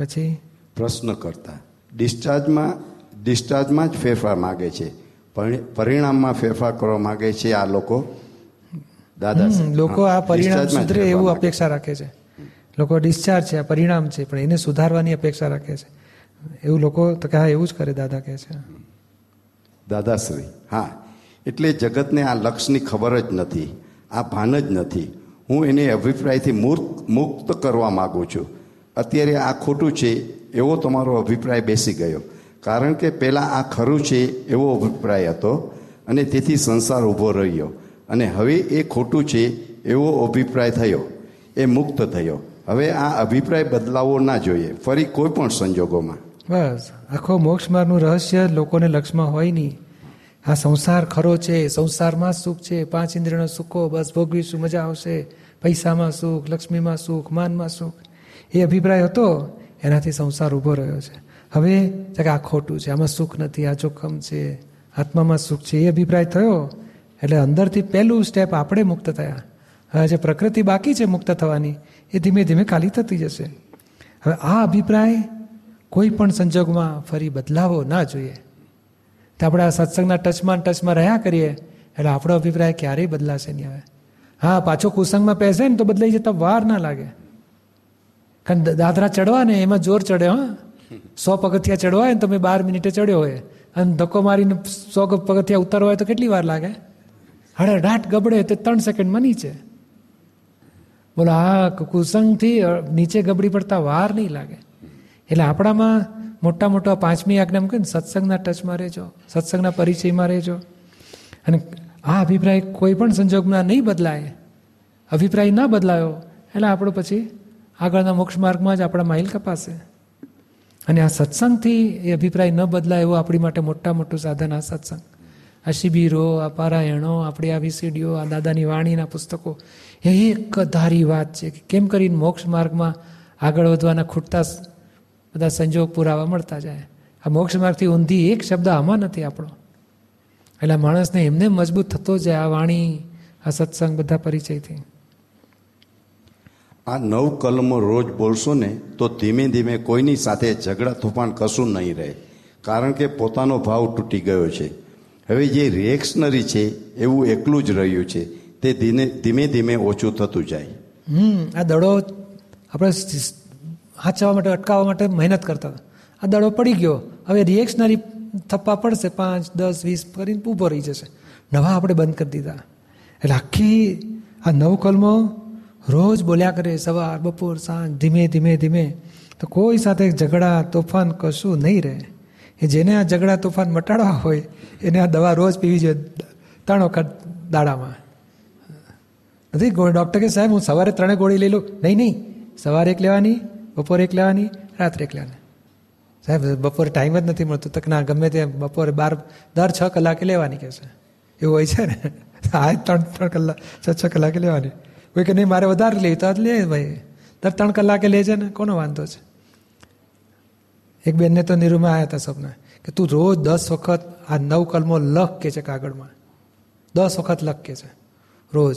પછી? પ્રશ્ન કરતા. ડિસ્ચાર્જમાં ડિસ્ચાર્જમાં જ ફેરફાર માગે છે. પરિ- પરિણામમાં ફેરફાર કરવા માગે છે આ લોકો. દાદા લોકો આ પરિણામ સુધરે એવું અપેક્ષા રાખે છે. લોકો ડિસ્ચાર્જ છે આ પરિણામ છે પણ એને સુધારવાની અપેક્ષા રાખે છે. એવું લોકો તો કે હા એવું જ કરે દાદા કહે છે. દાદાશ્રી હા. એટલે જગતને આ લક્ષની ખબર જ નથી આ ભાન જ નથી. હું એને અભિપ્રાયથી મૂર્ત મુક્ત કરવા માગું છું. અત્યારે આ ખોટું છે એવો તમારો અભિપ્રાય બેસી ગયો. કારણ કે પહેલાં આ ખરું છે એવો અભિપ્રાય હતો અને તેથી સંસાર ઊભો રહ્યો. અને હવે એ ખોટું છે એવો અભિપ્રાય થયો. એ મુક્ત થયો. હવે આ અભિપ્રાય બદલાવવો ના જોઈએ. ફરી કોઈ પણ સંજોગોમાં. બસ. આખો મોક્ષ માર્ગનું રહસ્ય લોકોને લક્ષમાં હોય નહીં. આ સંસાર ખરો છે, સંસારમાં સુખ છે, પાંચ ઇન્દ્રિયનો સુખો, બસ ભોગવીશું, મજા આવશે. પૈસામાં સુખ, લક્ષ્મીમાં સુખ, માનમાં સુખ. એ અભિપ્રાય હતો, એનાથી સંસાર ઊભો રહ્યો છે. હવે કે આ ખોટું છે, આમાં સુખ નથી, આ જોખમ છે, આત્મામાં સુખ છે, એ અભિપ્રાય થયો. એટલે અંદરથી પહેલું સ્ટેપ આપણે મુક્ત થયા. હવે જે પ્રકૃતિ બાકી છે મુક્ત થવાની, એ ધીમે ધીમે ખાલી થતી જશે. હવે આ અભિપ્રાય કોઈ પણ સંજોગમાં ફરી બદલાવો ના જોઈએ. તો આપણે આ સત્સંગના ટચમાં ટચમાં રહ્યા કરીએ, એટલે આપણો અભિપ્રાય ક્યારેય બદલાશે નહીં હવે. હા, પાછો કુસંગમાં પહેશે ને તો બદલાઈ જતા વાર ના લાગે. કારણ દાદરા ચડવા ને એમાં જોર ચડે, હા. સો પગથિયા ચડવા હોય ને તમે બાર મિનિટે ચડ્યો હોય. અને ધક્કો મારીને સો પગથિયા ઉતારવા હોય તો કેટલી વાર લાગે? હડે ડાટ ગબડે તે ત્રણ સેકન્ડમાં નીચે. બોલો આ કુસંગથી નીચે ગબડી પડતા વાર નહીં લાગે. એટલે આપણામાં મોટા મોટા પાંચમી આજ્ઞા મૂકે ને, સત્સંગના ટચમાં રહેજો, સત્સંગના પરિચયમાં રહેજો. અને આ અભિપ્રાય કોઈ પણ સંજોગમાં નહીં બદલાય. અભિપ્રાય ના બદલાયો, એટલે આપણો પછી આગળના મોક્ષ માર્ગમાં જ આપણા માઇલ કપાશે. અને આ સત્સંગથી એ અભિપ્રાય ન બદલાય એવું આપણી માટે મોટા મોટું સાધન આ સત્સંગ. આ શિબિરો, આ પારાયણો, આપણી આ વિસીડીઓ, આ દાદાની વાણીના પુસ્તકો, એ એક ધારી વાત છે કે કેમ કરીને મોક્ષ માર્ગમાં આગળ વધવાના ખૂટતા બધા સંજોગ પુરાવા મળતા જાય. આ મોક્ષ માર્ગથી ઊંધી એક શબ્દ આમાં નથી આપણો. એટલે માણસને એમને મજબૂત થતો જાય આ વાણી, આ સત્સંગ બધા પરિચયથી. આ નવ કલમો રોજ બોલશો ને, તો ધીમે ધીમે કોઈની સાથે ઝઘડા, તોફાન કશું નહીં રહે. કારણ કે પોતાનો ભાવ તૂટી ગયો છે. હવે જે રિએક્શનરી છે, એવું એકલું જ રહ્યું છે. તે ધીમે ધીમે ધીમે ઓછું થતું જાય. હમ, આ દડો આપણે હાચવા માટે, અટકાવવા માટે મહેનત કરતા આ દડો પડી ગયો. હવે રિએક્શનરી થપ્પા પડશે, પાંચ, દસ, વીસ કરીને ઊભો રહી જશે. નવા આપણે બંધ કરી દીધા. એટલે આખી આ નવ કલમો રોજ બોલ્યા કરે સવાર, બપોર, સાંજ, ધીમે ધીમે ધીમે. તો કોઈ સાથે ઝઘડા, તોફાન કશું નહીં રહે. એ જેને આ ઝઘડા, તોફાન મટાડવા હોય, એને આ દવા રોજ પીવી જોઈએ ત્રણ વખત દાડામાં. નથી ડૉક્ટર કે સાહેબ, હું સવારે ત્રણે ગોળી લઈ લઉં. નહીં નહીં. સવારે એક લેવાની, બપોરે એક લેવાની, રાત્રે એક લેવાની. સાહેબ, બપોરે ટાઈમ જ નથી મળતો. તક ના ગમે તે બપોરે બાર, દર છ કલાકે લેવાની કહેશે એવું હોય છે ને? આ ત્રણ ત્રણ કલાક, છ છ કલાકે લેવાની. કોઈ કે, નહીં, મારે વધારે લેવી તો લે ભાઈ. દર ત્રણ કલાકે લેજે ને, કોનો વાંધો છે? એક બેનને તો નિરૂમાં આવ્યા હતા સપના. કે, તું રોજ દસ વખત આ નવ કલમો લખ, કે છે કાગળમાં. દસ વખત લખ, કે છે. રોજ.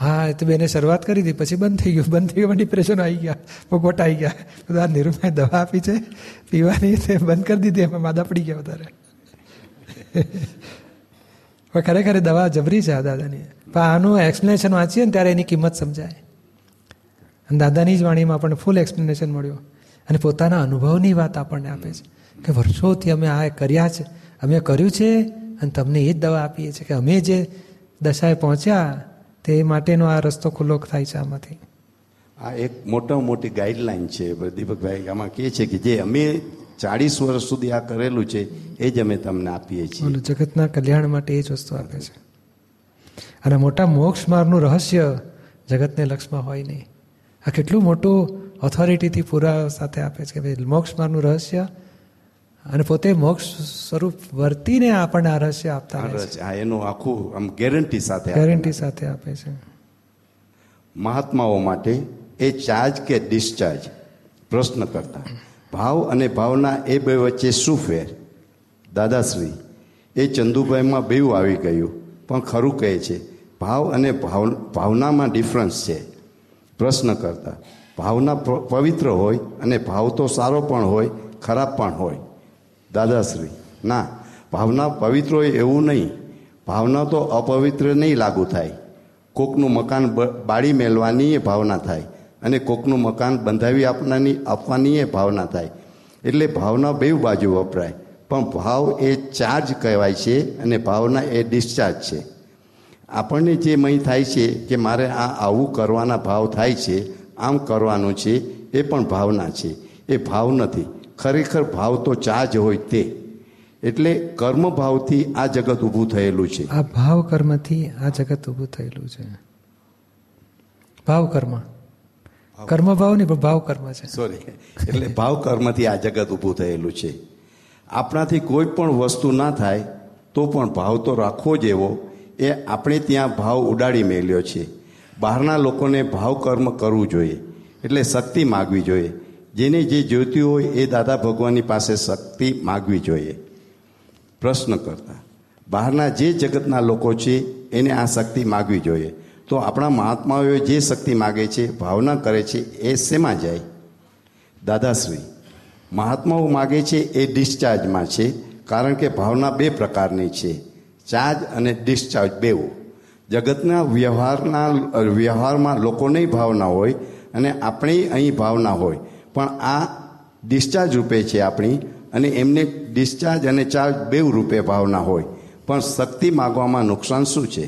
હા, એ તો બેને શરૂઆત કરી હતી પછી બંધ થઈ ગયું. બંધ થઈ ગયું ડિપ્રેશન આવી ગયા. ભોગવટ આવી ગયા. બધા નિરૂમાએ દવા આપી છે, પીવાની તે બંધ કરી દીધી, એમાં માદા પડી ગયા વધારે. ખરેખર દવા જબરી છે આ દાદાની. પણ આનું એક્સપ્લેનેશન વાંચીએ ને ત્યારે એની કિંમત સમજાય. અને દાદાની જ વાણીમાં આપણને ફૂલ એક્સપ્લેનેશન મળ્યું. અને પોતાના અનુભવની વાત આપણને આપે છે કે વર્ષોથી અમે આ કર્યા છે અમે કર્યું છે અને તમને એ જ દવા આપીએ છીએ કે અમે જે દશાએ પહોંચ્યા તે માટેનો આ રસ્તો ખુલ્લો થાય છે આમાંથી. આ એક મોટા મોટી ગાઈડલાઈન છે દીપકભાઈ આમાં કહે છે કે જે અમે ચાળીસ વર્ષ સુધી આ કરેલું છે એ જ અમે તમને આપીએ છીએ. જગતના કલ્યાણ માટે એ જ વસ્તુ આપે છે. અને મોટા મોક્ષ માર્ગનું રહસ્ય જગતને લક્ષમાં હોય નહીં. આ કેટલું મોટું ઓથોરિટીથી પૂરા સાથે આપે છે કે ભાઈ મોક્ષ માર્ગનું રહસ્ય અને પોતે મોક્ષ સ્વરૂપ વર્તીને આપણને આ રહસ્ય આપતા આ એનું આખું આમ ગેરંટી સાથે ગેરંટી સાથે આપે છે. મહાત્માઓ માટે એ ચાર્જ કે ડિસ્ચાર્જ પ્રશ્ન કરતા. ભાવ અને ભાવના એ બે વચ્ચે શું ફેર? દાદાશ્રી એ ચંદુભાઈમાં બેવું આવી ગયું. પણ ખરું કહે છે, ભાવ અને ભાવ ભાવનામાં ડિફરન્સ છે. પ્રશ્ન કરતા, ભાવના પવિત્ર હોય અને ભાવ તો સારો પણ હોય, ખરાબ પણ હોય. દાદાશ્રી, ના, ભાવના પવિત્ર હોય એવું નહીં. ભાવના તો અપવિત્ર નહીં લાગુ થાય. કોકનું મકાન બાળી મેળવાની એ ભાવના થાય અને કોકનું મકાન બંધાવી આપનાની આપવાની એ ભાવના થાય. એટલે ભાવના બે બાજુ વપરાય. પણ ભાવ એ ચાર્જ કહેવાય છે અને ભાવના એ ડિસ્ચાર્જ છે. આપણને જે મય થાય છે કે મારે આ આવું કરવાના ભાવ થાય છે આમ કરવાનું છે એ પણ ભાવના છે. એ ભાવ નથી. ખરેખર ભાવ તો ચાર્જ હોય તે. એટલે કર્મ ભાવથી આ જગત ઊભું થયેલું છે. આ ભાવ કર્મથી આ જગત ઊભું થયેલું છે. ભાવ કર્મ. કર્મ ભાવ. નહીં પણ ભાવ કર્મ છે. સોરી એટલે ભાવ કર્મથી આ જગત ઊભું થયેલું છે. આપણાથી કોઈ પણ વસ્તુ ના થાય, તો પણ ભાવ તો રાખવો જ એવો. એ આપણે ત્યાં ભાવ ઉડાડી મેલ્યો છે. બહારના લોકોને ભાવ કર્મ કરવું જોઈએ. એટલે શક્તિ માગવી જોઈએ. જેને જે જોતી હોય, એ દાદા ભગવાનની પાસે શક્તિ માગવી જોઈએ. પ્રશ્ન કરતા, બહારના જે જગતના લોકો છે, એને આ શક્તિ માગવી જોઈએ. તો આપણા મહાત્માઓએ જે શક્તિ માગે છે, ભાવના કરે છે, એ શેમાં જાય? દાદાશ્રી મહાત્માઓ માગે છે એ ડિસ્ચાર્જમાં છે, કારણ કે ભાવના બે પ્રકારની છે. ચાર્જ અને ડિસ્ચાર્જ બેવું જગતના વ્યવહારના, વ્યવહારમાં લોકોની ભાવના હોય અને આપણી અહીં ભાવના હોય, પણ આ ડિસ્ચાર્જ રૂપે છે આપણી અને એમને ડિસ્ચાર્જ અને ચાર્જ બેવ રૂપે ભાવના હોય. પણ શક્તિ માગવામાં નુકસાન શું છે?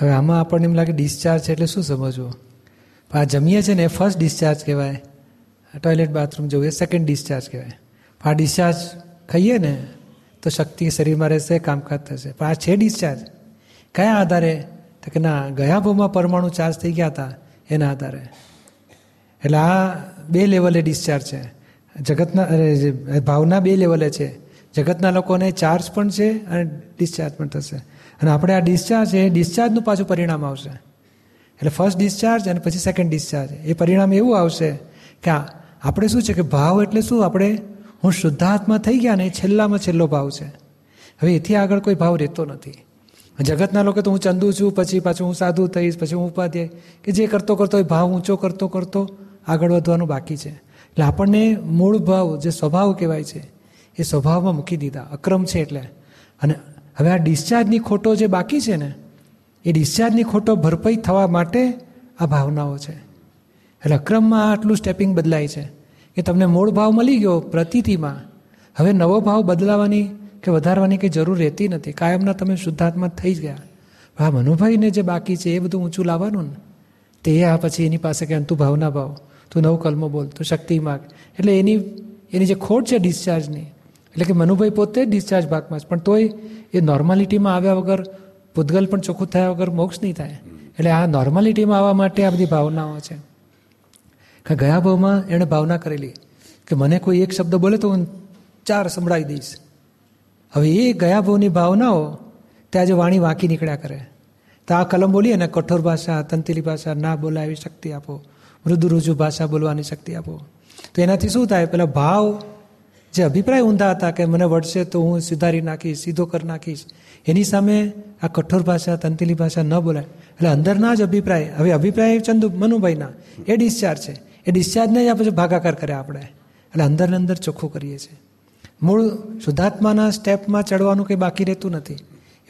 હવે આમાં આપણને એમ લાગે ડિસ્ચાર્જ એટલે શું સમજવું? આ જમીએ છે ને ફર્સ્ટ ડિસ્ચાર્જ કહેવાય. ટોયલેટ બાથરૂમ જવું એ સેકન્ડ ડિસ્ચાર્જ કહેવાય. આ ડિસ્ચાર્જ ખાઈએ ને, તો શક્તિ શરીરમાં રહેશે, કામકાજ થશે. પણ આ છે ડિસ્ચાર્જ કયા આધારે? તો કે ના, ગયા ભાવમાં પરમાણુ ચાર્જ થઈ ગયા હતા, એના આધારે. એટલે આ બે લેવલે ડિસ્ચાર્જ છે. જગતના ભાવના બે લેવલે છે. જગતના લોકોને ચાર્જ પણ છે અને ડિસ્ચાર્જ પણ થશે. અને આપણે આ ડિસ્ચાર્જ એ ડિસ્ચાર્જનું પાછું પરિણામ આવશે. એટલે ફર્સ્ટ ડિસ્ચાર્જ અને પછી સેકન્ડ ડિસ્ચાર્જ એ પરિણામ એવું આવશે કે આ આપણે શું છે કે ભાવ એટલે શું? આપણે હું શુદ્ધાત્મા થઈ ગયા ને છેલ્લામાં છેલ્લો ભાવ છે. હવે એથી આગળ કોઈ ભાવ રહેતો નથી. જગતના લોકો તો હું ચંદુ છું, પછી પાછું હું સાધુ થઈશ, પછી હું ઉપાધ્યાય. કે જે કરતો કરતો એ ભાવ ઊંચો કરતો કરતો આગળ વધવાનું બાકી છે. એટલે આપણને મૂળ ભાવ, જે સ્વભાવ કહેવાય છે, એ સ્વભાવમાં મૂકી દીધા. અક્રમ છે એટલે. અને હવે આ ડિસ્ચાર્જની ખોટો જે બાકી છે ને, એ ડિસ્ચાર્જની ખોટો ભરપાઈ થવા માટે આ ભાવનાઓ છે. એટલે અક્રમમાં આટલું સ્ટેપિંગ બદલાય છે કે તમને મૂળ ભાવ મળી ગયો પ્રતિથિમાં હવે નવો ભાવ બદલાવાની કે વધારવાની કંઈ જરૂર રહેતી નથી. કાયમના તમે શુદ્ધાત્મા થઈ જ ગયા. હા મનુભાઈને જે બાકી છે એ બધું ઊંચું લાવવાનું ને. તે આ પછી એની પાસે કે તું ભાવના ભાવ, તું નવ કલમો બોલ, તું શક્તિ માગ. એટલે એની એની જે ખોટ છે ડિસ્ચાર્જની એટલે કે મનુભાઈ પોતે ડિસ્ચાર્જ ભાગમાં છે. પણ તોય એ નોર્માલિટીમાં આવ્યા વગર પૂતગલ પણ ચોખ્ખું થયા વગર મોક્ષ નહીં થાય. એટલે આ નોર્માલિટીમાં આવવા માટે આ બધી ભાવનાઓ છે. કે ગયા ભાવમાં એણે ભાવના કરેલી કે મને કોઈ એક શબ્દ બોલે તો હું ચાર સંભળાવી દઈશ. હવે એ ગયા ભાવની ભાવનાઓ તે આજે વાણી વાંકી નીકળ્યા કરે. તો આ કલમ બોલીએ ને, કઠોર ભાષા, તંતિલી ભાષા, ના એવી શક્તિ આપો. મૃદુ રુજુ ભાષા બોલવાની શક્તિ આપો. તો એનાથી શું થાય? પેલા ભાવ, જે અભિપ્રાય ઊંધા હતા કે મને વળશે તો હું સુધારી નાખીશ, સીધો કરી નાખીશ, એની સામે આ કઠોર ભાષા, તંતિલી ભાષા ન બોલાય. એટલે અંદરના જ અભિપ્રાય, હવે અભિપ્રાય ચંદુ મનુભાઈના, એ ડિસ્ચાર્જ છે. એ ડિસ્ચાર્જને જ આ પછી ભાગાકાર કરે આપણે. એટલે અંદરને અંદર ચોખ્ખું કરીએ છીએ. મૂળ શુદ્ધાત્માના સ્ટેપમાં ચડવાનું કંઈ બાકી રહેતું નથી.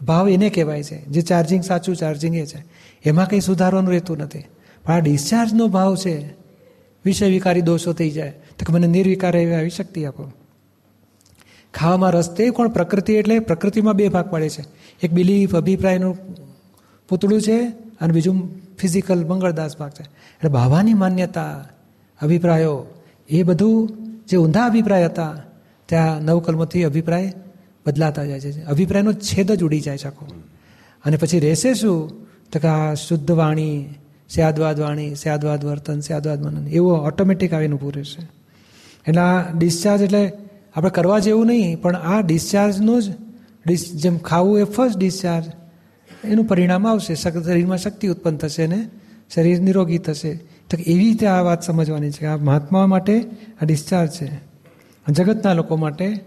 ભાવ એને કહેવાય છે. જે ચાર્જિંગ સાચું, ચાર્જિંગ એ છે. એમાં કંઈ સુધારવાનું રહેતું નથી. પણ આ ડિસ્ચાર્જનો ભાવ છે, વિષય વિકારી દોષો થઈ જાય. તો કે મને નિર્વિકાર એવી આવી શક્તિ આપો. ખાવામાં રસ તે કોણ? પ્રકૃતિ એટલે પ્રકૃતિમાં બે ભાગ પડે છે. એક બિલીફ અભિપ્રાયનું પૂતળું છે અને બીજું ફિઝિકલ મંગળદાસ ભાગ છે. એટલે બાવાની માન્યતા અભિપ્રાયો. એ બધું જે ઊંધા અભિપ્રાય હતા, ત્યાં નવકલ્મથી અભિપ્રાય બદલાતા જાય છે. અભિપ્રાયનો છેદ જ ઉડી જાય છે આખો. અને પછી રહેશે શું? તો કે આ શુદ્ધ વાણી, સ્યાદવાદ વાણી, સ્યાદવાદ વર્તન, સ્યાદવાદ મનન, એવું ઓટોમેટિક આવીને ઊભું રહેશે. એટલે આ ડિસ્ચાર્જ એટલે આપણે કરવા જેવું નહીં, પણ આ ડિસ્ચાર્જનું જ ડિસ જેમ ખાવું એ ફર્સ્ટ ડિસ્ચાર્જ એનું પરિણામ આવશે. શરીરમાં શક્તિ ઉત્પન્ન થશે ને શરીર નિરોગી થશે. તો એવી રીતે આ વાત સમજવાની છે કે આ મહાત્મા માટે આ ડિસ્ચાર્જ છે. જગતના લોકો માટે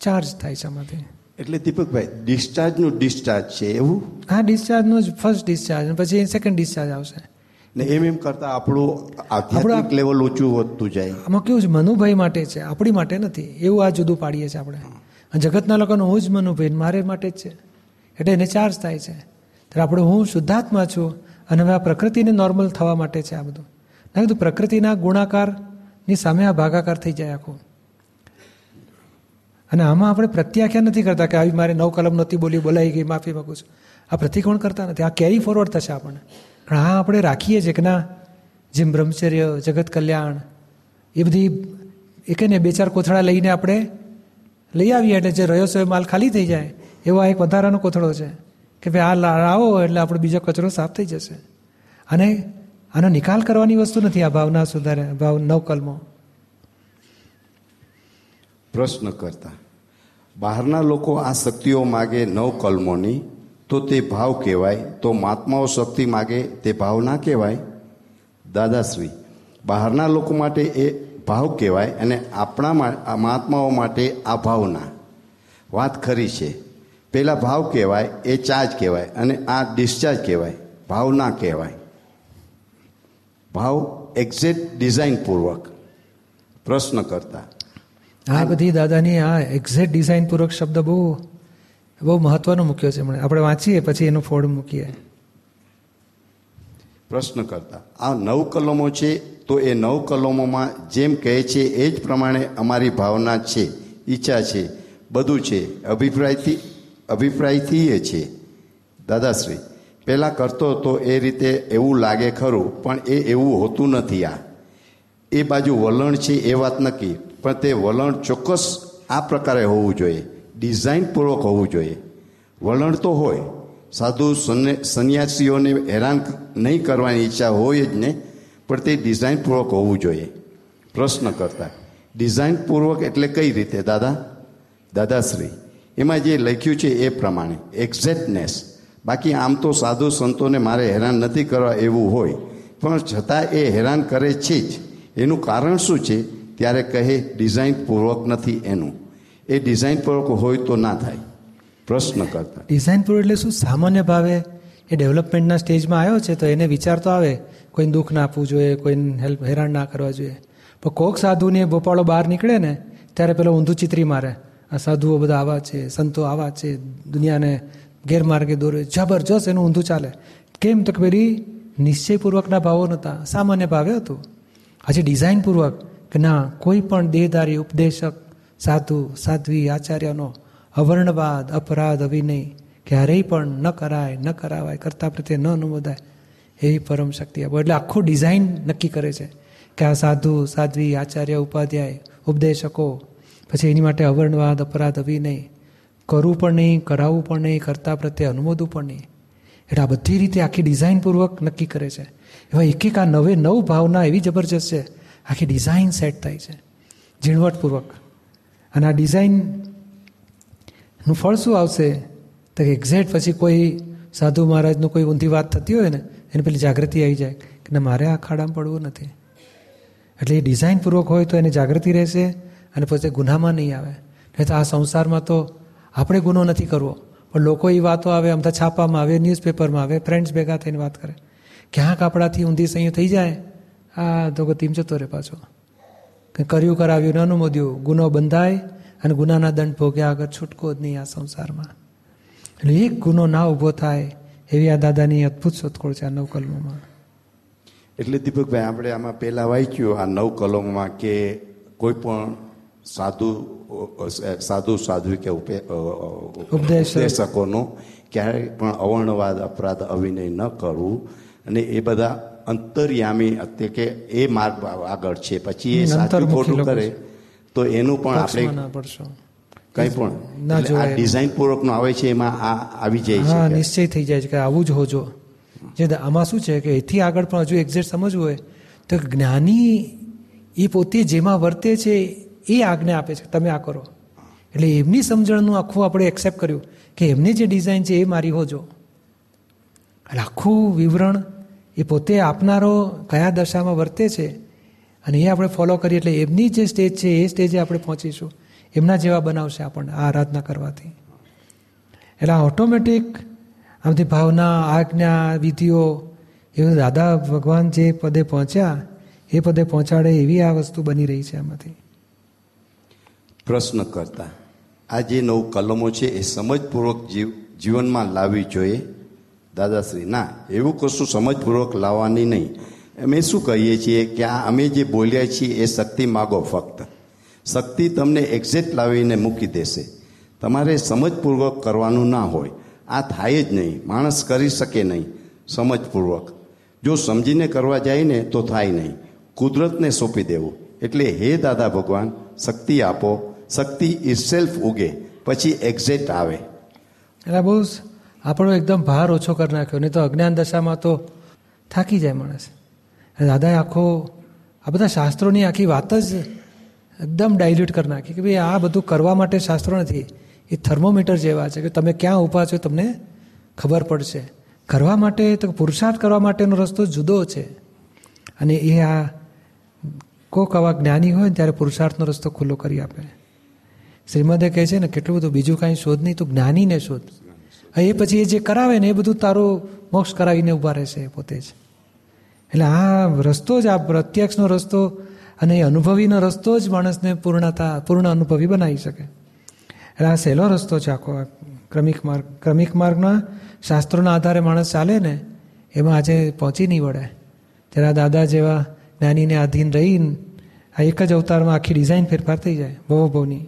ચાર્જ થાય છે આમાંથી. એટલે દીપકભાઈ ડિસ્ચાર્જનું ડિસ્ચાર્જ છે એવું? હા ડિસ્ચાર્જનું જ ફર્સ્ટ ડિસ્ચાર્જ પછી સેકન્ડ ડિસ્ચાર્જ આવશે. ને એમ એમ કરતા આપણું આધ્યાત્મિક લેવલ ઊંચું વધતું જાય. આમાં કેવું છે મનુભાઈ માટે છે આપણી માટે નથી. એવું આ જુદું પાડીએ છીએ આપણે. જગતના લોકોનો હું જ મનુભાઈ મારે માટે જ છે. એટલે એને ચાર્જ થાય છે. ત્યારે આપણે હું શુદ્ધાત્મા છું અને હવે આ પ્રકૃતિને નોર્મલ થવા માટે છે આ બધું. ના કીધું પ્રકૃતિના ગુણાકારની સામે આ ભાગાકાર થઈ જાય આખું. અને આમાં આપણે પ્રત્યાખ્યા નથી કરતા કે આવી મારે નવ કલમ નહોતી બોલી, બોલાઈ ગઈ, માફી માગું છું. આ પ્રતિકોણ કરતા નથી. આ કેરી ફોરવર્ડ થશે આપણને. પણ આ આપણે રાખીએ છીએ કે ના, જેમ બ્રહ્મચર્ય, જગત કલ્યાણ, એ બધી એ કહે ને બે ચાર કોથળા લઈને આપણે લઈ આવીએ એટલે જે રહ્યો એ માલ ખાલી થઈ જાય, એવો આ એક વધારાનો કોથળો છે. કે ભાઈ આ લાવો એટલે આપણો બીજો કચરો સાફ થઈ જશે. અને આનો નિકાલ કરવાની વસ્તુ નથી આ ભાવના સુધારે ભાવ નવકલમો. પ્રશ્ન કરતા, બહારના લોકો આ શક્તિઓ માગે નવકલમોની, તો તે ભાવ કહેવાય, તો મહાત્માઓ શક્તિ માગે, તે ભાવ ના કહેવાય? દાદાશ્રી, બહારના લોકો માટે એ ભાવ કહેવાય અને આપણા મહાત્માઓ માટે આ ભાવના વાત ખરી છે. પહેલાં ભાવ કહેવાય એ ચાર્જ કહેવાય અને આ ડિસ્ચાર્જ કહેવાય. ભાવ ના કહેવાય. ભાવ એક્ઝેક્ટ ડિઝાઇનપૂર્વક પ્રશ્ન કરતા. આ બધી દાદાની આ એક્ઝેક્ટ ડિઝાઇન પૂર્વક શબ્દ બહુ બહુ મહત્વનો મૂક્યો છે આપણે વાંચીએ પછી એનો ફોડ મૂકીએ. પ્રશ્ન કરતા. આ નવ કલમો છે તો એ નવ કલમોમાં જેમ કહે છે એ જ પ્રમાણે અમારી ભાવના છે ઈચ્છા છે બધું છે અભિપ્રાયથી અભિપ્રાયથી એ છે. દાદાશ્રી, પહેલાં કરતો તો એ રીતે એવું લાગે ખરું, પણ એ એવું હોતું નથી આ. એ બાજુ વલણ છે એ વાત નક્કી, પણ તે વલણ ચોક્કસ આ પ્રકારે હોવું જોઈએ, ડિઝાઇનપૂર્વક હોવું જોઈએ. વલણ તો હોય, સાધુ સંન્યાસીઓને હેરાન નહીં કરવાની ઈચ્છા હોય જ ને, પણ તે ડિઝાઇનપૂર્વક હોવું જોઈએ. પ્રશ્ન કરતા, ડિઝાઇનપૂર્વક એટલે કઈ રીતે દાદા? દાદાશ્રી એમાં જે લખ્યું છે એ પ્રમાણે એક્ઝેક્ટનેસ બાકી આમ તો સાધુ સંતોને મારે હેરાન નથી કરવા એવું હોય, પણ છતાં એ હેરાન કરે છે જ. એનું કારણ શું છે? ત્યારે કહે ડિઝાઇનપૂર્વક નથી એનું. એ ડિઝાઇનપૂર્વક હોય તો ના થાય. પ્રશ્ન કરતા. ડિઝાઇનપૂર્વક એટલે શું? સામાન્ય ભાવે એ ડેવલપમેન્ટના સ્ટેજમાં આવ્યો છે તો એને વિચાર તો આવે, કોઈને દુઃખ ના આપવું જોઈએ, કોઈને હેલ્પ હેરાન ના કરવા જોઈએ. પણ કોક સાધુને ભોપાળો બહાર નીકળે ને, ત્યારે પેલો ઊંધું ચિત્રી મારે. આ સાધુઓ બધા આવા છે, સંતો આવા છે, દુનિયાને ગેરમાર્ગે દોરે જબરજસ્ત એનું ઊંધું ચાલે. કેમ તો કે પેલી નિશ્ચયપૂર્વકના ભાવો નહોતા. સામાન્ય ભાવે હતું. હજી ડિઝાઇનપૂર્વક કે ના, કોઈ પણ દેહધારી, ઉપદેશક, સાધુ, સાધ્વી, આચાર્યનો અવર્ણવાદ, અપરાધ અવિનય ક્યારેય પણ ન કરાય, ન કરાવાય, કરતા પ્રત્યે ન અનુમોદાય એવી પરમ શક્તિ આપો. એટલે આખું ડિઝાઇન નક્કી કરે છે કે આ સાધુ, સાધ્વી, આચાર્ય, ઉપાધ્યાય, ઉપદેશકો પછી એની માટે અવર્ણવાદ, અપરાધ અવિનય કરવું પણ નહીં કરાવવું પણ નહીં, કરતા પ્રત્યે અનુમોદવું પણ નહીં. એટલે આ બધી રીતે આખી ડિઝાઇનપૂર્વક નક્કી કરે છે. એવા એક એક આ નવે નવ ભાવના એવી જબરજસ્ત છે, આખી ડિઝાઇન સેટ થાય છે. ઝીણવટપૂર્વક. અને આ ડિઝાઇનનું ફળ શું આવશે? તો એક્ઝેક્ટ પછી કોઈ સાધુ મહારાજનું કોઈ ઊંધી વાત થતી હોય ને, એને પેલી જાગૃતિ આવી જાય કે મારે આ ખાડામાં પડવું નથી. એટલે એ ડિઝાઇનપૂર્વક હોય તો એની જાગૃતિ રહેશે અને પોતે ગુનામાં નહીં આવે. નહીં તો આ સંસારમાં તો આપણે ગુનો નથી કરવો. પણ લોકો એ વાતો આવે અમથા છાપામાં આવે ન્યૂઝપેપરમાં આવે ફ્રેન્ડ્સ ભેગા થઈને વાત કરે. ક્યાંક આપણાથી ઊંધી સંયો થઈ જાય, આ તો તીમ જતો રહે પાછો. કંઈ કર્યું, કરાવ્યું, ન અનુમોદ્યું ગુનો બંધાય અને ગુનાના દંડ ભોગ્યા આગળ છૂટકો જ નહીં આ સંસારમાં. એટલે એક ગુનો ના ઊભો થાય એવી આ દાદાની અદ્ભુત શોધખોળ છે આ નવ કલમોમાં એટલે દીપકભાઈ, આપણે આમાં પહેલાં વાંચ્યું આ નવ કલમમાં કે કોઈ પણ સાધુ સાધુ સાધ્વી કે ઉપદેશકોનો ક્યારેય પણ અવર્ણવાદ અપરાધ અવિનય ન કરવું અને એ બધા અંતર્યામી એટલે કે એ માર્ગ આગળ છે. પછી એ સાચું ખોટું કરે તો એનું પણ આપણે કઈ પણ. આ ડિઝાઇન પૂર્વકનું આવે છે એમાં આ આવી જાય છે નિશ્ચય થઈ જાય છે કે આવું જ હોજો જે. આમાં શું છે કે એથી આગળ પણ હજુ એક્ઝેક્ટ સમજવું હોય તો જ્ઞાની એ પોતે જેમાં વર્તે છે એ આજ્ઞા આપે છે તમે આ કરો. એટલે એમની સમજણનું આખું આપણે એક્સેપ્ટ કર્યું કે એમની જે ડિઝાઇન છે એ મારી હોજો. એટલે આખું વિવરણ એ પોતે આપનારો કયા દશામાં વર્તે છે અને એ આપણે ફોલો કરીએ એટલે એમની જે સ્ટેજ છે એ સ્ટેજે આપણે પહોંચીશું. એમના જેવા બનાવશે આપણને આ આરાધના કરવાથી. એટલે ઓટોમેટિક આમથી ભાવના, આજ્ઞા, વિધિઓ એવું દાદા ભગવાન જે પદે પહોંચ્યા, એ પદે પહોંચાડે એવી આ વસ્તુ બની રહી છે આમાંથી. પ્રશ્ન કરતા, આ જે નવ કલમો છે એ સમજપૂર્વક જીવ, જીવનમાં લાવવી જોઈએ? દાદાશ્રી, ના, એવું કશું સમજપૂર્વક લાવવાની નહીં. અમે શું કહીએ છીએ કે આ અમે જે બોલ્યા છીએ એ શક્તિ માગો ફક્ત. શક્તિ તમને એક્ઝેક્ટ લાવીને મૂકી દેશે. તમારે સમજપૂર્વક કરવાનું ના હોય. આ થાય જ નહીં. માણસ કરી શકે નહીં. સમજપૂર્વક. જો સમજીને કરવા જાય ને તો થાય નહીં. કુદરતને સોંપી દેવું. એટલે હે દાદા ભગવાન, શક્તિ આપો. શક્તિ ઇટસેલ્ફ ઉગે, પછી એક્ઝેક્ટ આવે. એટલે બહુ આપણો એકદમ ભાર ઓછો કરી નાખ્યો, નહીં તો અજ્ઞાન દશામાં તો થાકી જાય માણસ. દાદાએ આખો, આ બધા શાસ્ત્રોની આખી વાત જ એકદમ ડાયલ્યુટ કરી નાખી કે ભાઈ આ બધું કરવા માટે શાસ્ત્રો નથી. એ થર્મોમીટર જેવા છે કે તમે ક્યાં ઊભા છો તમને ખબર પડશે. કરવા માટે તો પુરુષાર્થ કરવા માટેનો રસ્તો જુદો છે. અને એ આ કોક આવા જ્ઞાની હોય ત્યારે પુરુષાર્થનો રસ્તો ખુલ્લો કરી આપે. શ્રીમદે કહે છે ને, કેટલું બધું બીજું કાંઈ શોધ નહીં, તું જ્ઞાનીને શોધ. એ પછી એ જે કરાવે ને, એ બધું તારું મોક્ષ કરાવીને ઊભા રહેશે પોતે જ. એટલે આ રસ્તો જ, આ પ્રત્યક્ષનો રસ્તો અને એ અનુભવીનો રસ્તો જ માણસને પૂર્ણતા, પૂર્ણ અનુભવી બનાવી શકે. એટલે આ સહેલો રસ્તો છે આખો, આ ક્રમિક માર્ગ, ક્રમિક માર્ગના શાસ્ત્રોના આધારે માણસ ચાલે ને, એમાં આજે પહોંચી નહીં વળે. ત્યારે દાદા જેવા જ્ઞાનીને આધીન રહીને, આ એક જ અવતારમાં આખી ડિઝાઇન ફેરફાર થઈ જાય ભવો ભવની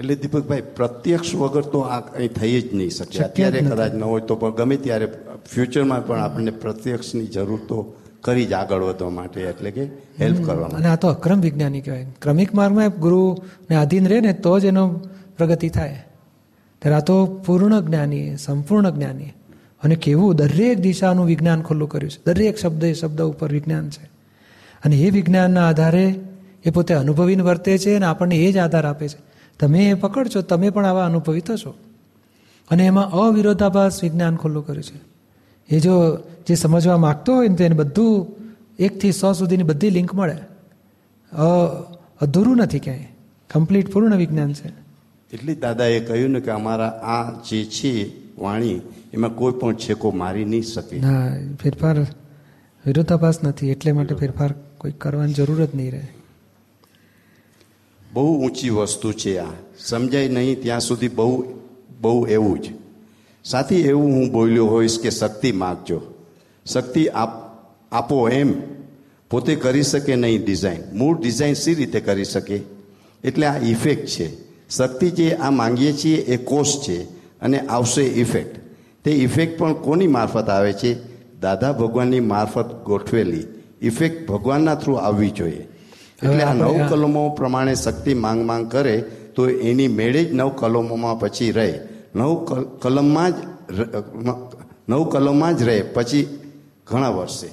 એટલે દીપકભાઈ પ્રત્યક્ષ વગર તો આ કંઈ થઈ જ નહીં શકે. અત્યારે કદાચ ન હોય તો પણ ગમે ત્યારે ફ્યુચરમાં પણ આપણને પ્રત્યક્ષની જરૂર તો કરી જ આગળ વધવા માટે એટલે કે હેલ્પ કરવા માટે અને આ તો અક્રમ વિજ્ઞાની કહેવાય. ક્રમિક માર્ગમાં ગુરુને આધીન રહે ને તો જ એનો પ્રગતિ થાય. ત્યારે આ તો પૂર્ણ જ્ઞાની સંપૂર્ણ જ્ઞાની. અને કેવું દરેક દિશાનું વિજ્ઞાન ખુલ્લું કર્યું છે. દરેક શબ્દ એ શબ્દ ઉપર વિજ્ઞાન છે. અને એ વિજ્ઞાનના આધારે એ પોતે અનુભવીને વર્તે છે અને આપણને એ જ આધાર આપે છે. તમે એ પકડશો તમે પણ આવા અનુભવી થશો. અને એમાં અવિરોધાભાસ વિજ્ઞાન ખુલ્લું કર્યું છે. એ જો જે સમજવા માગતો હોય ને તો એને બધું એકથી સો સુધીની બધી લિંક મળે. અ અધૂરું નથી ક્યાંય. કમ્પ્લીટ પૂર્ણ વિજ્ઞાન છે. એટલે દાદાએ કહ્યું ને કે અમારા આ જે છે વાણી એમાં કોઈ પણ છેકો મારી નહીં શકે. ના ફેરફાર વિરોધાભાસ નથી. એટલે માટે ફેરફાર કોઈ કરવાની જરૂર જ નહીં રહે. બહુ ઊંચી વસ્તુ છે આ. સમજાય નહીં, ત્યાં સુધી બહુ બહુ એવું જ. સાથી, એવું હું બોલ્યો હોઈશ કે શક્તિ માગજો. શક્તિ આપ, આપો એમ. પોતે કરી શકે નહીં ડિઝાઇન મૂળ ડિઝાઇન સી રીતે કરી શકે? એટલે આ ઇફેક્ટ છે. શક્તિ જે આ માંગીએ છીએ એ કોષ છે અને આવશે ઇફેક્ટ તે ઇફેક્ટ પણ કોની મારફત આવે છે? દાદા ભગવાનની મારફત ગોઠવેલી. ઇફેક્ટ ભગવાનના થ્રુ આવવી જોઈએ. એટલે આ નવ કલમો પ્રમાણે શક્તિ માંગ માંગ કરે તો એની મેળે જ નવ કલમોમાં પછી રહે. નવ કલ- કલમમાં જ નવ કલમમાં જ રહે પછી ઘણા વર્ષે.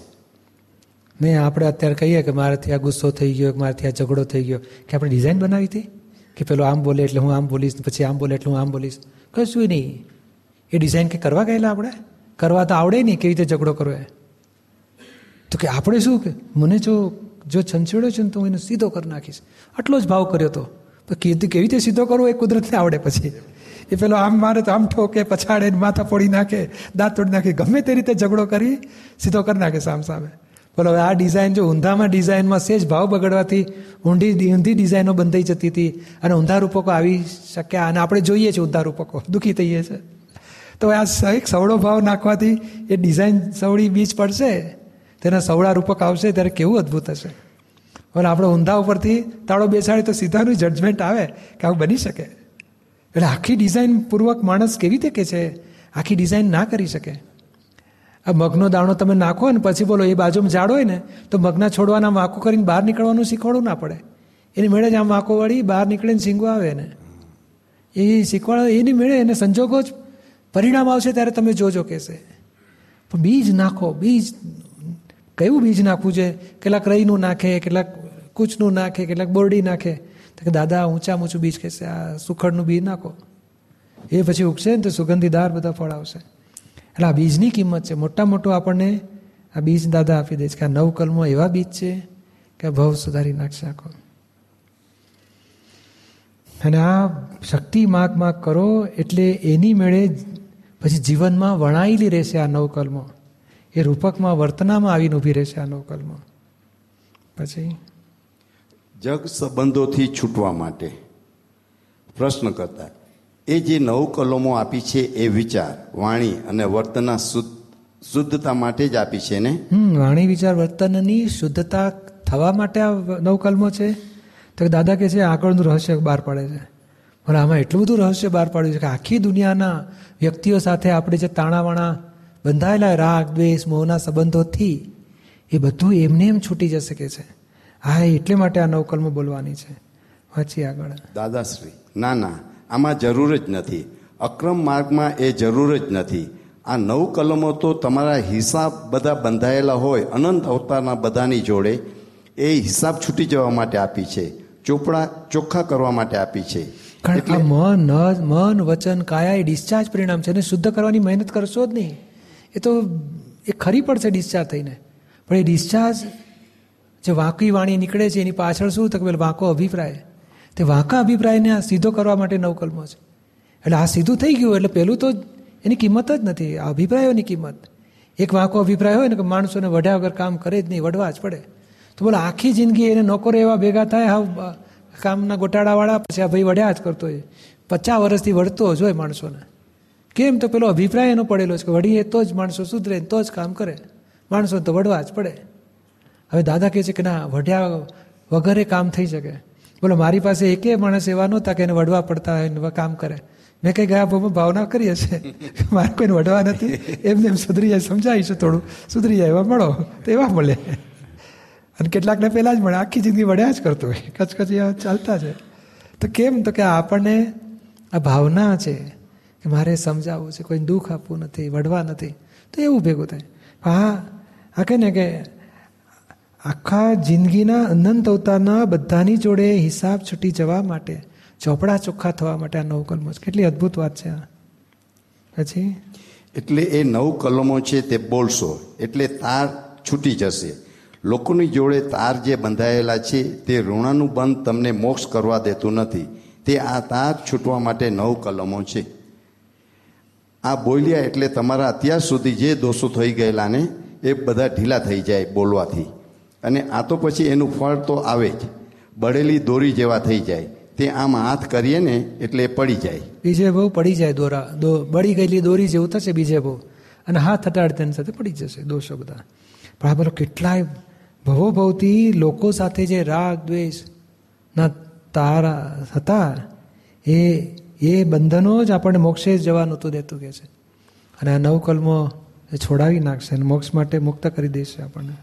નહીં આપણે અત્યારે કહીએ કે મારાથી આ ગુસ્સો થઈ ગયો કે મારાથી આ ઝઘડો થઈ ગયો કે આપણે ડિઝાઇન બનાવી હતી? કે પેલો આમ બોલે એટલે હું આમ બોલીશ પછી આમ બોલે એટલે હું આમ બોલીશ? કશું નહીં. એ ડિઝાઇન કે કરવા ગયેલા આપણે? કરવા તો આવડે નહીં કેવી રીતે ઝઘડો કરવો એ? તો કે આપણે શું કે? મને જો જો છંછેડ્યો છે ને તો હું એને સીધો કરી નાખીશ. આટલો જ ભાવ કર્યો તો. કીધું, કેવી રીતે સીધો કરવો? એ કુદરતને આવડે પછી. એ પેલો, આમ મારે તો આમ ઠોકે, પછાડે માથા ફોડી નાખે, દાંત તોડી નાખે, ગમે તે રીતે ઝઘડો કરી, સીધો કરી નાખે સામ સામે. બોલો આ ડિઝાઇન જો ઊંધામાં ડિઝાઇનમાં સેજ ભાવ બગડવાથી ઊંધી ઊંધી ડિઝાઇનો બંધાઈ જતી હતી અને ઊંધા રૂપકો આવી શક્યા અને આપણે જોઈએ છીએ ઊંધા રૂપકો. દુઃખી થઈએ છીએ તો આ એક સવળો ભાવ નાખવાથી એ ડિઝાઇન સવળી બીજ પડશે? તેના સવળા રૂપક આવશે ત્યારે કેવું અદ્ભુત હશે. અને આપણે ઊંધા ઉપરથી તાળો બેસાડે તો સીધાનું જજમેન્ટ આવે કે આવું બની શકે. એટલે આખી ડિઝાઇન પૂર્વક માણસ કેવી રીતે કે છે? આખી ડિઝાઇન ના કરી શકે. આ મગનો દાણો તમે નાખો ને પછી બોલો, એ બાજુમાં ઝાડ હોય ને, તો મગના છોડવાના વાંકો કરીને બહાર નીકળવાનું શીખવાડવું ના પડે. એની મેળે જ આમ વાંકો વળી બહાર નીકળીને સિંગો આવે ને. એ શીખવાડ, એની મેળે એને સંજોગો જ પરિણામ આવશે ત્યારે તમે જોજો કહેશે પણ બીજ નાખો, બીજ કયું બીજ નાખવું છે? કેટલાક રઈનું નાખે, કેટલાક કૂચનું નાખે, કેટલાક બોરડી નાખે. તો કે, દાદા ઊંચા ઊંચું બીજ કહેશે આ સુખડનું બીજ નાખો. એ પછી ઉગશે ને તો સુગંધીદાર બધા ફળ આવશે. એટલે આ બીજની કિંમત છે. મોટા મોટું આપણને આ બીજ દાદા આપી દે છે કે આ નવ કલમો એવા બીજ છે કે ભવ સુધારી નાખશે આખો અને આ શક્તિ માગ માગ કરો એટલે એની મેળે પછી જીવનમાં વણાયેલી રહેશે આ નવ કલમો. એ રૂપકમાં વર્તનામાં આવીને ઊભી રહેશે આ નોકલમાં પછી? જગ સંબંધોથી છૂટવા માટે પ્રશ્ન કરતા એ જે નવ કલમો આપી છે એ વિચાર વાણી અને વર્તનના શુદ્ધ શુદ્ધતા માટે જ આપી છે ને? વાણી વિચાર વર્તનની શુદ્ધતા થવા માટે આ નવકલમો છે. તો દાદા કે છે આગળનું રહસ્ય બહાર પાડે છે. પણ આમાં એટલું બધું રહસ્ય બહાર પાડ્યું છે કે આખી દુનિયાના વ્યક્તિઓ સાથે આપણે જે તાણાવાણા બંધાયેલા રાગ દ્વેષ મોહના સંબંધોથી એ બધું એમને એમ છૂટી જશે કે છે હા એટલે માટે આ નવકલમો બોલવાની છે. વાંચી આગળ. દાદાશ્રી ના ના આમાં જરૂર જ નથી. અક્રમ માર્ગમાં એ જરૂર જ નથી. આ નવ કલમો તો તમારા હિસાબ બધા બંધાયેલા હોય અનંત અવતારના બધાની જોડે એ હિસાબ છૂટી જવા માટે આપી છે ચોપડા ચોખ્ખા કરવા માટે આપી છે. મન મન વચન કાયા એ ડિસ્ચાર્જ પરિણામ છે એને શુદ્ધ કરવાની મહેનત કરશો જ નહીં. એ તો એ ખરી પડશે ડિસ્ચાર્જ થઈને. પણ એ ડિસ્ચાર્જ જે વાંકી વાણી નીકળે છે, એની પાછળ શું તો પેલો વાંકો અભિપ્રાય. તે વાંકા અભિપ્રાયને આ સીધો કરવા માટે નવકલ્મો છે. એટલે આ સીધું થઈ ગયું, એટલે પહેલું તો એની કિંમત જ નથી. આ અભિપ્રાયોની કિંમત. એક વાંકો અભિપ્રાય હોય ને કે માણસોને વઢ્યા વગર કામ કરે જ નહીં, વઢવા જ પડે. તો બોલો, આખી જિંદગી એને નોકરો એવા ભેગા થાય, હા, કામના ગોટાળાવાળા, પછી આ ભાઈ વઢ્યા જ કરતો હોય. પચાસ વર્ષથી વળતો જ હોય માણસોને. કેમ તો પેલો અભિપ્રાય એનો પડેલો છે કે વળીએ તો જ માણસો સુધરે તો જ કામ કરે. માણસો તો વડવા જ પડે. હવે દાદા કહે છે કે ના, વઢ્યા વગરે કામ થઈ શકે. બોલો, મારી પાસે એકે માણસ એવા નહોતા કે એને વડવા પડતા હોય કામ કરે. મેં કંઈ ગયા ભાવમાં ભાવના કરી હશે મારે કોઈને વડવા નથી. એમને એમ સુધરી જાય સમજાવીશું થોડું. સુધરી જાય, એવા મળો, તો એવા મળે. અને કેટલાકને પહેલાં જ મળે. આખી જિંદગી વડ્યા જ કરતો હોય. કચકચિયા ચાલતા છે. તો કેમ? તો કે આપણને આ ભાવના છે. કે મારે સમજાવવું છે કોઈને દુઃખ આપવું નથી વઢવા નથી, તો એવું ભેગું થાય. હા, આ કહે ને કે આખા જિંદગીના અનંત અવતારના બધાની જોડે હિસાબ છૂટી જવા માટે, ચોપડા ચોખ્ખા થવા માટે આ નવ કલમો છે. કેટલી અદ્ભુત વાત છે પછી? એટલે એ નવ કલમો છે તે બોલશો, એટલે તાર છૂટી જશે. લોકોની જોડે તાર જે બંધાયેલા છે, તે ઋણાનું બંધ તમને મોક્ષ કરવા દેતું નથી. તે આ તાર છૂટવા માટે નવ કલમો છે. આ બોલ્યા એટલે તમારા અત્યાર સુધી જે દોષો થઈ ગયેલા ને એ બધા ઢીલા થઈ જાય બોલવાથી. અને આ તો પછી એનું ફળ તો આવે જ. બળેલી દોરી જેવા થઈ જાય. તે આમ હાથ કરીએ ને એટલે પડી જાય. બીજે બહુ પડી જાય દોરા. દો બળી ગયેલી દોરી જેવું થશે બીજે બહુ. અને હાથ હટાડ તેની સાથે પડી જશે દોષો બધા. પણ આ બધો કેટલાય ભવો ભવતી લોકો સાથે જે રાગ, દ્વેષ ના તારા હતા એ એ બંધનો જ આપણને મોક્ષે જ જવા નહોતું દેતું કે છે. અને આ નવ કલમો એ છોડાવી નાખશે અને મોક્ષ માટે મુક્ત કરી દેશે આપણને.